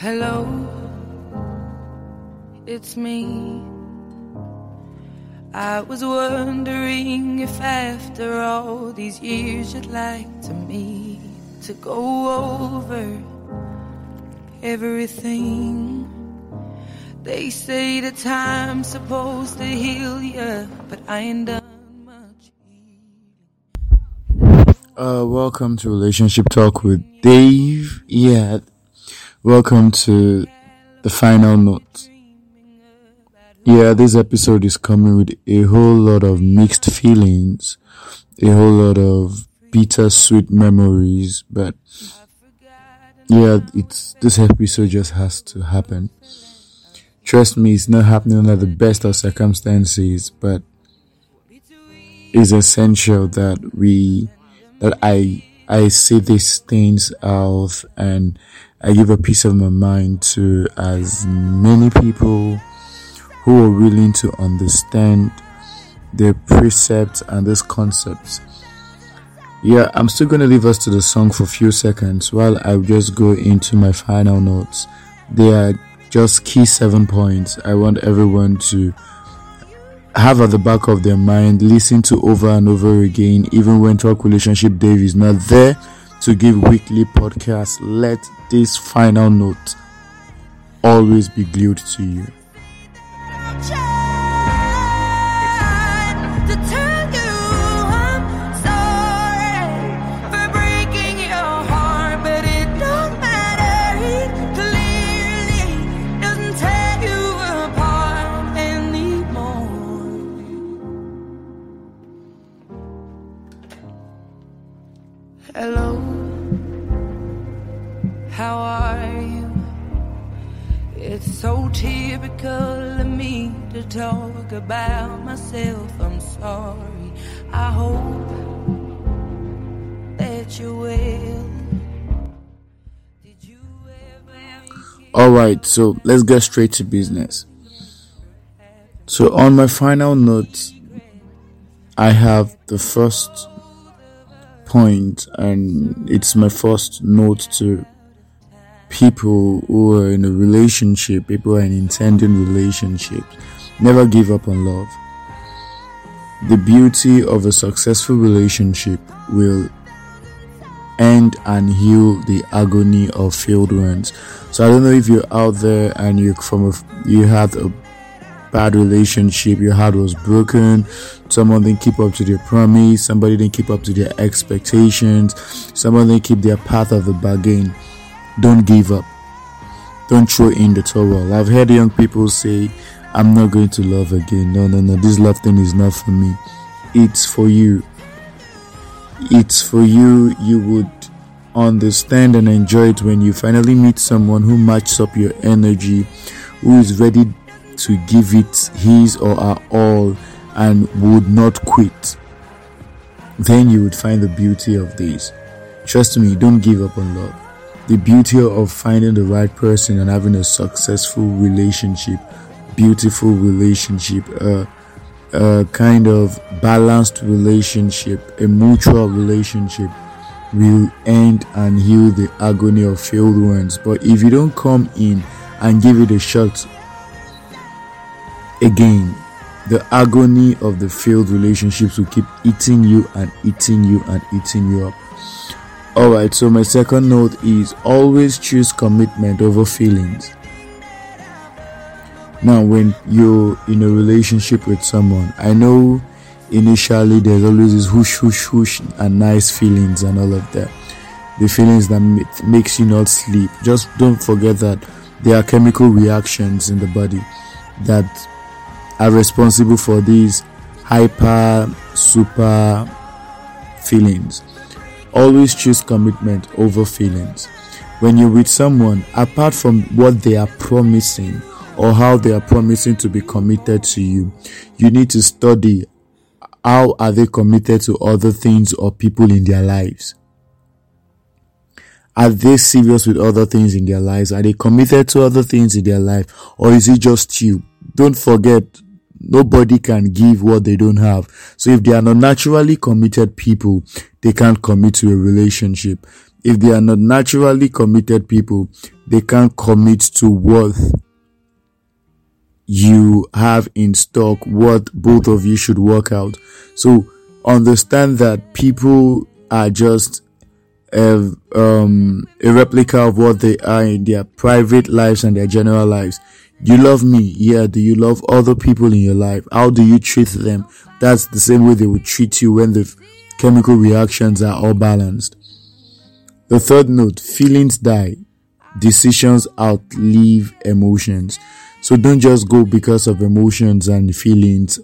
Hello, it's me. I was wondering if after all these years you'd like to meet to go over everything. They say the time's supposed to heal you, but I ain't done much healing. Uh, welcome to Relationship Talk with Dave. Yeah, welcome to the final note. Yeah, this episode is coming with a whole lot of mixed feelings, a whole lot of bittersweet memories, but yeah, it's this episode just has to happen. Trust me, it's not happening under the best of circumstances, but it's essential that we that I I say these things out and I give a piece of my mind to as many people who are willing to understand the precepts and these concepts. Yeah, I'm still going to leave us to the song for a few seconds while I just go into my final notes. They are just key seven points I want everyone to have at the back of their mind, listen to over and over again, even when Talk Relationship Dave is not there to give weekly podcasts. Let this final note always be glued to you. About myself. I'm sorry. I hope that you're well. Did you ever Alright, so let's get straight to business. So, on my final note, I have the first point, and it's my first note to people who are in a relationship, people are in intending relationships. Never give up on love. The beauty of a successful relationship will end and heal the agony of failed ones. So I don't know if you're out there and you from a, you had a bad relationship, your heart was broken, someone didn't keep up to their promise, somebody didn't keep up to their expectations, someone didn't keep their path of the bargain. Don't give up. Don't throw in the towel. I've heard young people say, I'm not going to love again. No, no, no. This love thing is not for me. It's for you. It's for you. You would understand and enjoy it when you finally meet someone who matches up your energy, who is ready to give it his or her all and would not quit. Then you would find the beauty of this. Trust me, don't give up on love. The beauty of finding the right person and having a successful relationship, beautiful relationship, a, a kind of balanced relationship, a mutual relationship will end and heal the agony of failed ones. But if you don't come in and give it a shot again, the agony of the failed relationships will keep eating you and eating you and eating you up. Alright, so my second note is always choose commitment over feelings. Now, when you're in a relationship with someone, I know initially there's always this whoosh, whoosh, whoosh, and nice feelings and all of that. The feelings that makes you not sleep. Just don't forget that there are chemical reactions in the body that are responsible for these hyper, super feelings. Always choose commitment over feelings. When you're with someone, apart from what they are promising or how they are promising to be committed to you, you need to study how are they committed to other things or people in their lives. Are they serious with other things in their lives? Are they committed to other things in their life? Or is it just you? Don't forget, nobody can give what they don't have. So if they are not naturally committed people, they can't commit to a relationship if they are not naturally committed people, they can't commit to what you have in stock, what both of you should work out. So understand that people are just a, um, a replica of what they are in their private lives and their general lives. You love me? Yeah. Do you love other people in your life? How do you treat them? That's the same way they will treat you when the chemical reactions are all balanced. The third note, feelings die. Decisions outlive emotions. So don't just go because of emotions and feelings.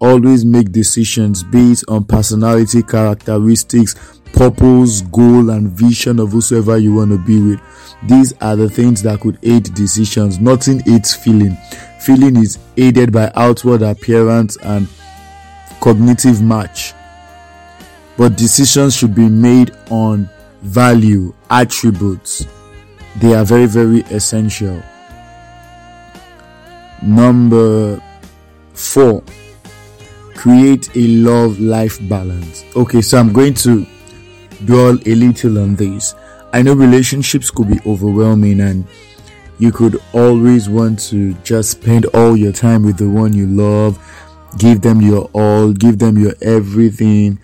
Always make decisions based on personality characteristics, purpose, goal, and vision of whosoever you want to be with. These are the things that could aid decisions. Nothing aids feeling. Feeling is aided by outward appearance and cognitive match. But decisions should be made on value, attributes. They are very, very essential. Number four, create a love life balance. Okay, so I'm going to dwell a little on this. I know relationships could be overwhelming and you could always want to just spend all your time with the one you love, give them your all, give them your everything,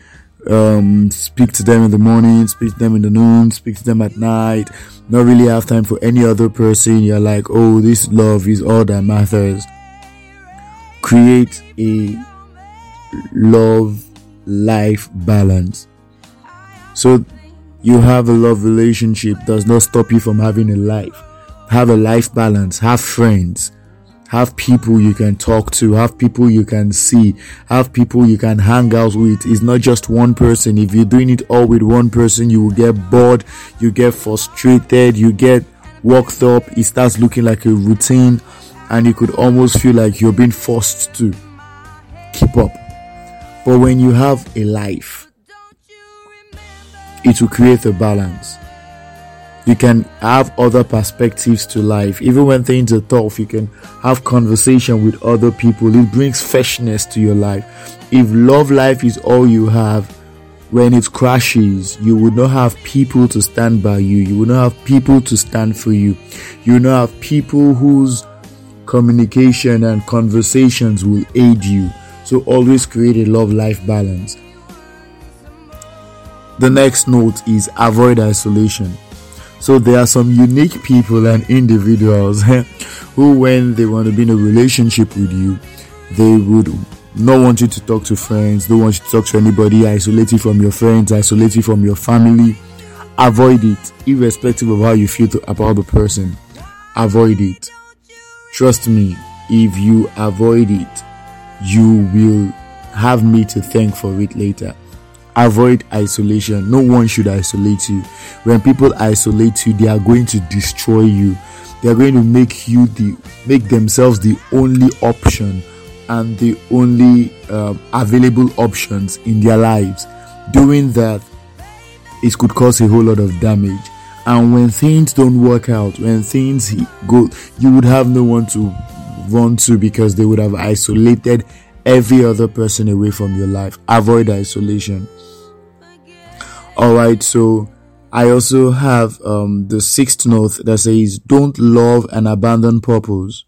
um, speak to them in the morning, speak to them in the noon, speak to them at night, not really have time for any other person. You're like, oh, this love is all that matters. Create a love life balance. So you have a love relationship does not stop you from having a life. Have a life balance, have friends, have people you can talk to, have people you can see, have people you can hang out with. It's not just one person. If you're doing it all with one person, you will get bored, you get frustrated, you get worked up, it starts looking like a routine, and you could almost feel like you're being forced to keep up. But when you have a life, it will create a balance. You can have other perspectives to life. Even when things are tough, you can have conversation with other people. It brings freshness to your life. If love life is all you have, when it crashes, you will not have people to stand by you. You will not have people to stand for you. You will not have people whose communication and conversations will aid you. So always create a love life balance. The next note is avoid isolation. So there are some unique people and individuals eh, who, when they want to be in a relationship with you, they would not want you to talk to friends, don't want you to talk to anybody, isolate you from your friends, isolate you from your family. Avoid it, irrespective of how you feel to, about the person. Avoid it. Trust me, if you avoid it, you will have me to thank for it later avoid isolation. No one should isolate you. When people isolate you, they are going to destroy you. They are going to make you the make themselves the only option and the only uh, available options in their lives. Doing that, it could cause a whole lot of damage. And when things don't work out, when things go, you would have no one to run to because they would have isolated every other person away from your life. Avoid isolation. All right, so I also have um, the sixth note that says, Don't love and abandon purpose.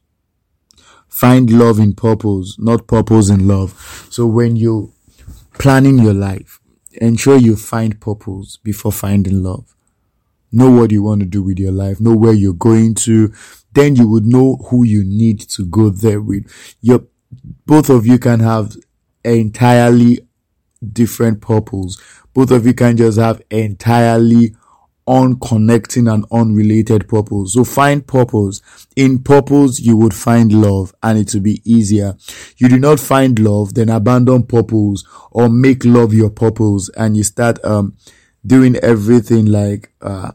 Find love in purpose, not purpose in love. So when you're planning your life, ensure you find purpose before finding love. Know what you want to do with your life, know where you're going to, then you would know who you need to go there with. Your, both of you can have entirely different purpose both of you can just have entirely unconnecting and unrelated purpose. So find purpose. In purpose, you would find love and it will be easier. You do not find love, then abandon purpose or make love your purpose and you start, um, doing everything like, uh,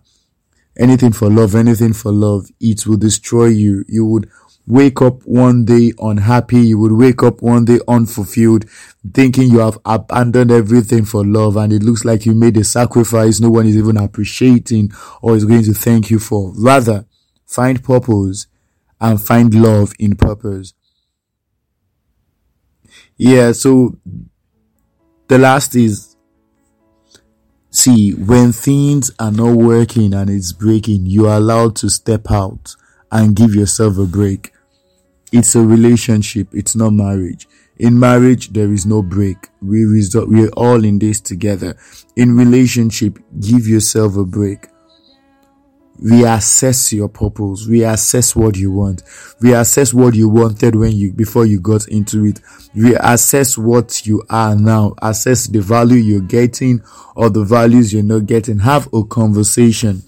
anything for love, anything for love. It will destroy you. You would wake up one day unhappy. You would wake up one day unfulfilled, thinking you have abandoned everything for love and it looks like you made a sacrifice no one is even appreciating or is going to thank you for. Rather, find purpose and find love in purpose. Yeah, so the last is See, when things are not working and it's breaking, you are allowed to step out and give yourself a break. It's a relationship, it's not marriage. In marriage, there is no break. We result, we're all in this together. In relationship, give yourself a break. Reassess your purpose. Reassess what you want. Reassess what you wanted when you, before you got into it. Reassess what you are now. Assess the value you're getting or the values you're not getting. Have a conversation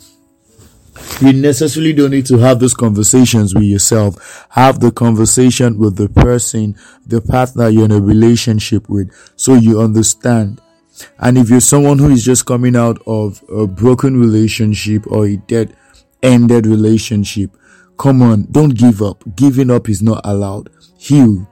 you necessarily don't need to have those conversations with yourself. Have the conversation with the person, the partner you're in a relationship with, so you understand. And if you're someone who is just coming out of a broken relationship or a dead ended relationship, come on, don't give up. Giving up is not allowed. Heal.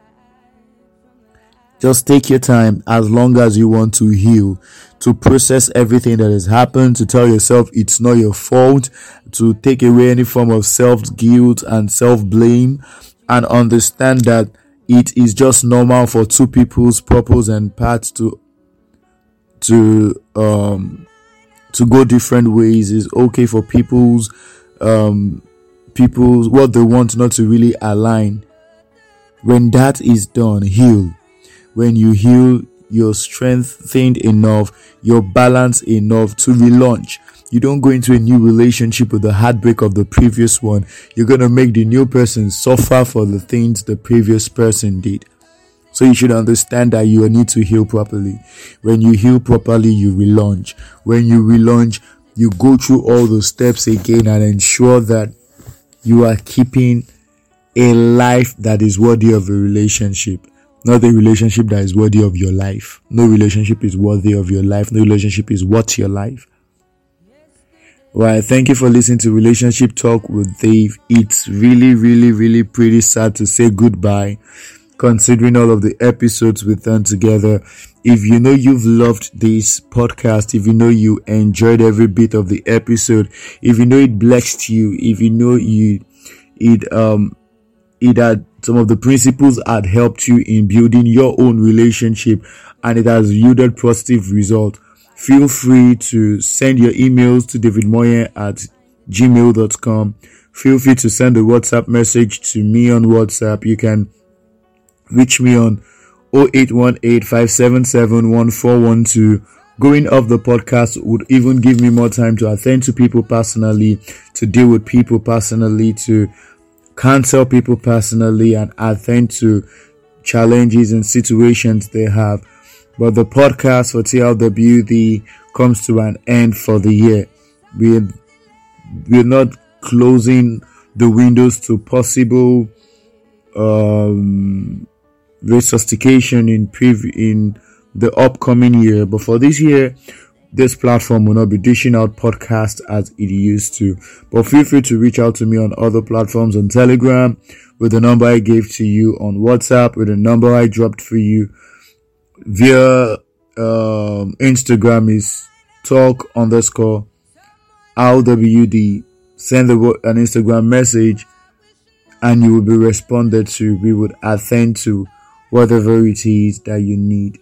Just take your time as long as you want to heal, to process everything that has happened, to tell yourself it's not your fault, to take away any form of self guilt and self blame, and understand that it is just normal for two people's purpose and paths to to um to go different ways. It's okay for people's um people's what they want not to really align. When that is done, heal when you heal, you're strengthened enough, you're balanced enough to relaunch. You don't go into a new relationship with the heartbreak of the previous one. You're going to make the new person suffer for the things the previous person did. So you should understand that you need to heal properly. When you heal properly, you relaunch. When you relaunch, you go through all the steps again and ensure that you are keeping a life that is worthy of a relationship not a relationship that is worthy of your life. No relationship is worthy of your life. No relationship is worth your life. Well, thank you for listening to Relationship Talk with Dave. It's really, really, really pretty sad to say goodbye, considering all of the episodes we've done together. If you know you've loved this podcast, if you know you enjoyed every bit of the episode, if you know it blessed you, if you know you, it, um, it had some of the principles had helped you in building your own relationship and it has yielded positive result. Feel free to send your emails to davidmoye at gmail.com. Feel free to send a WhatsApp message to me on WhatsApp. You can reach me on 0818 Going off the podcast would even give me more time to attend to people personally, to deal with people personally, to counsel people personally and attend to challenges and situations they have. But the podcast for TLWD comes to an end for the year. We're, we're not closing the windows to possible um, resuscitation in prev- in the upcoming year. But for this year, this platform will not be dishing out podcasts as it used to. But feel free to reach out to me on other platforms on Telegram with the number I gave to you on WhatsApp with the number I dropped for you via um, Instagram is talk underscore LWD. Send an Instagram message and you will be responded to. We would attend to whatever it is that you need,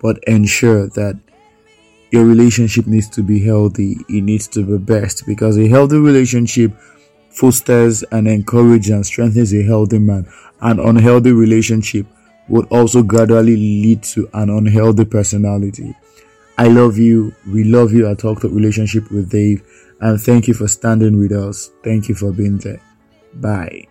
but ensure that your relationship needs to be healthy. It needs to be best because a healthy relationship fosters and encourages and strengthens a healthy man. An unhealthy relationship would also gradually lead to an unhealthy personality. I love you. We love you. I talked about relationship with Dave and thank you for standing with us. Thank you for being there. Bye.